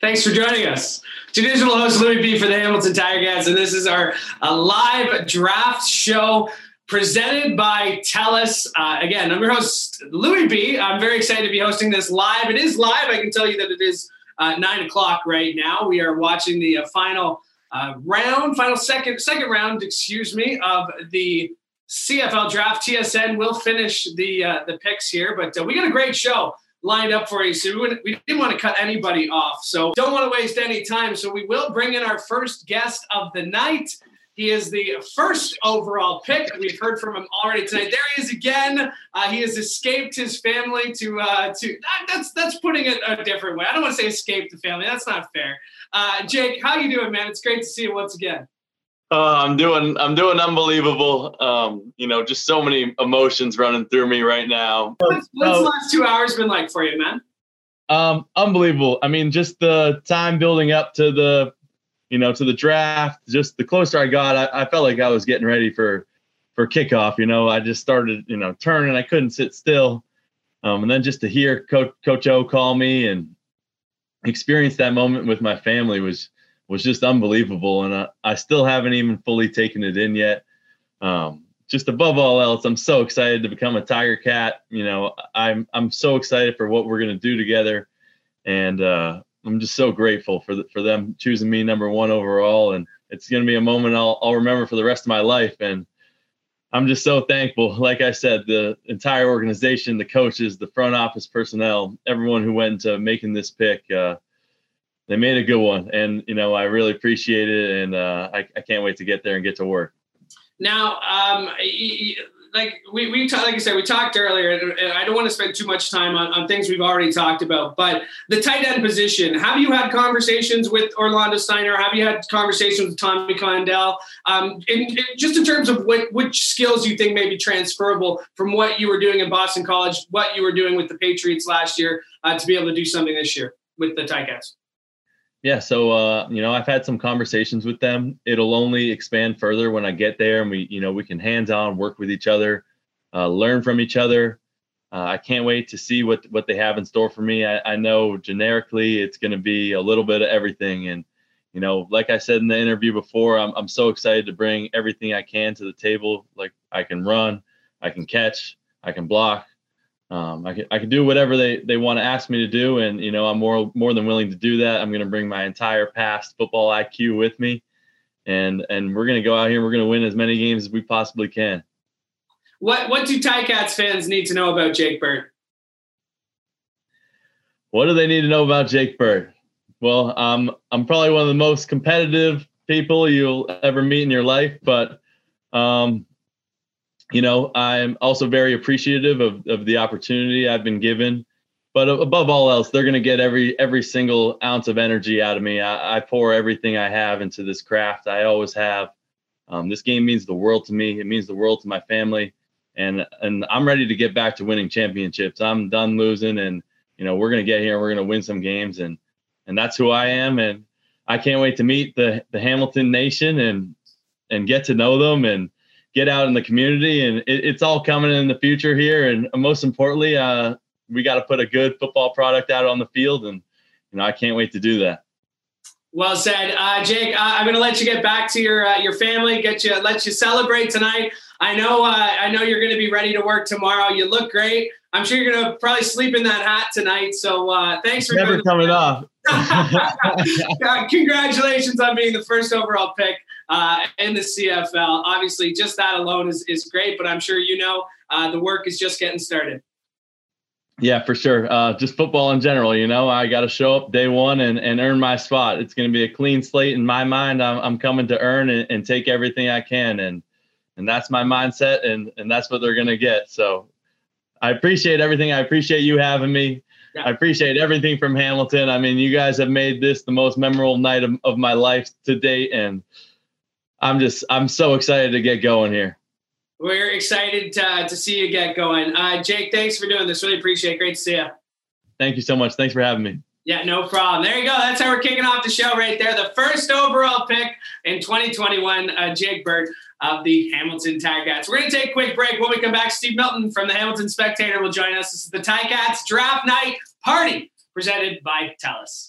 Thanks for joining us. Traditional host Louis B for the Hamilton Tiger Cats, and this is our uh, live draft show presented by TELUS. Uh, again, I'm your host Louis B. I'm very excited to be hosting this live. It is live. I can tell you that it is uh, nine o'clock right now. We are watching the uh, final uh, round, final second second round, excuse me, of the CFL draft. TSN will finish the the picks here, but we got a great show lined up for you. So we, we didn't want to cut anybody off. So don't want to waste any time. So we will bring in our first guest of the night. He is the first overall pick. We've heard from him already tonight. There he is again. Uh, he has escaped his family to uh, to. That's that's putting it a different way. I don't want to say escape the family. That's not fair. Uh, Jake, how you doing, man? It's great to see you once again. Uh, I'm doing I'm doing unbelievable. Um, you know, just so many emotions running through me right now. What's, what's the last two hours been like for you, man? Um, unbelievable. I mean, just the time building up to the, you know, to the draft. Just the closer I got, I, I felt like I was getting ready for for kickoff. You know, I just started, you know, turning. I couldn't sit still. Um, and then just to hear Coach Coach O call me and experience that moment with my family was was just unbelievable. And I, I still haven't even fully taken it in yet. Um, just above all else, I'm so excited to become a Tiger Cat. You know, I'm I'm so excited for what we're gonna do together, and uh, I'm just so grateful for the, for them choosing me number one overall. And it's gonna be a moment I'll I'll remember for the rest of my life. And I'm just so thankful. Like I said, the entire organization, the coaches, the front office personnel, everyone who went into making this pick. Uh, they made a good one, and you know I really appreciate it, and uh, I, I can't wait to get there and get to work. Now, um, like we, we like I said, we talked earlier, and I don't want to spend too much time on, on things we've already talked about, but the tight end position, have you had conversations with Orlando Steinauer? Have you had conversations with Tommy Condell? Um, in, in, just in terms of what, which skills you think may be transferable from what you were doing in Boston College, what you were doing with the Patriots last year, uh, to be able to do something this year with the Ticats? Yeah, so uh, you know, I've had some conversations with them. It'll only expand further when I get there, and we, you know, we can hands-on work with each other, uh, learn from each other. Uh, I can't wait to see what what they have in store for me. I, I know generically it's going to be a little bit of everything, and you know, like I said in the interview before, I'm I'm so excited to bring everything I can to the table. Like I can run, I can catch, I can block, um, I can I can do whatever they they want to ask me to do, and you know I'm more more than willing to do that. I'm going to bring my entire past football IQ with me, and and we're going to go out here. and We're going to win as many games as we possibly can. What what do Ticats fans need to know about Jake Burt? What do they need to know about Jake Burt? Well, um, I'm probably one of the most competitive people you'll ever meet in your life, but um, you know, I'm also very appreciative of, of the opportunity I've been given. But above all else, they're going to get every every single ounce of energy out of me. I, I pour everything I have into this craft. I always have. Um, this game means the world to me. It means the world to my family, and and I'm ready to get back to winning championships. I'm done losing, and you know we're going to get here. and We're going to win some games, and and that's who I am. And I can't wait to meet the the Hamilton Nation and and get to know them and get out in the community, and it, it's all coming in the future here. And most importantly, uh, we got to put a good football product out on the field, and you know I can't wait to do that. Well said, uh, Jake. Uh, I'm going to let you get back to your uh, your family. Get you let you celebrate tonight. I know uh, I know you're going to be ready to work tomorrow. You look great. I'm sure you're going to probably sleep in that hat tonight. So uh, thanks for never coming off. Congratulations on being the first overall pick uh, in the CFL. Obviously, just that alone is, is great, but I'm sure you know uh, the work is just getting started. Yeah, for sure. Uh, just football in general, you know, I got to show up day one and, and earn my spot. It's going to be a clean slate in my mind. I'm, I'm coming to earn and, and take everything I can. And, and that's my mindset. And, and that's what they're going to get. So I appreciate everything. I appreciate you having me. Yeah. I appreciate everything from Hamilton. I mean, you guys have made this the most memorable night of, of my life to date. And, I'm just I'm so excited to get going here. We're excited to, to see you get going. Uh, Jake, thanks for doing this. Really appreciate it. Great to see you. Thank you so much. Thanks for having me. Yeah, no problem. There you go. That's how we're kicking off the show right there. The first overall pick in 2021, uh, Jake Burt of the Hamilton Ticats. We're going to take a quick break. When we come back, Steve Milton from the Hamilton Spectator will join us. This is the Ticats Draft Night Party presented by TELUS.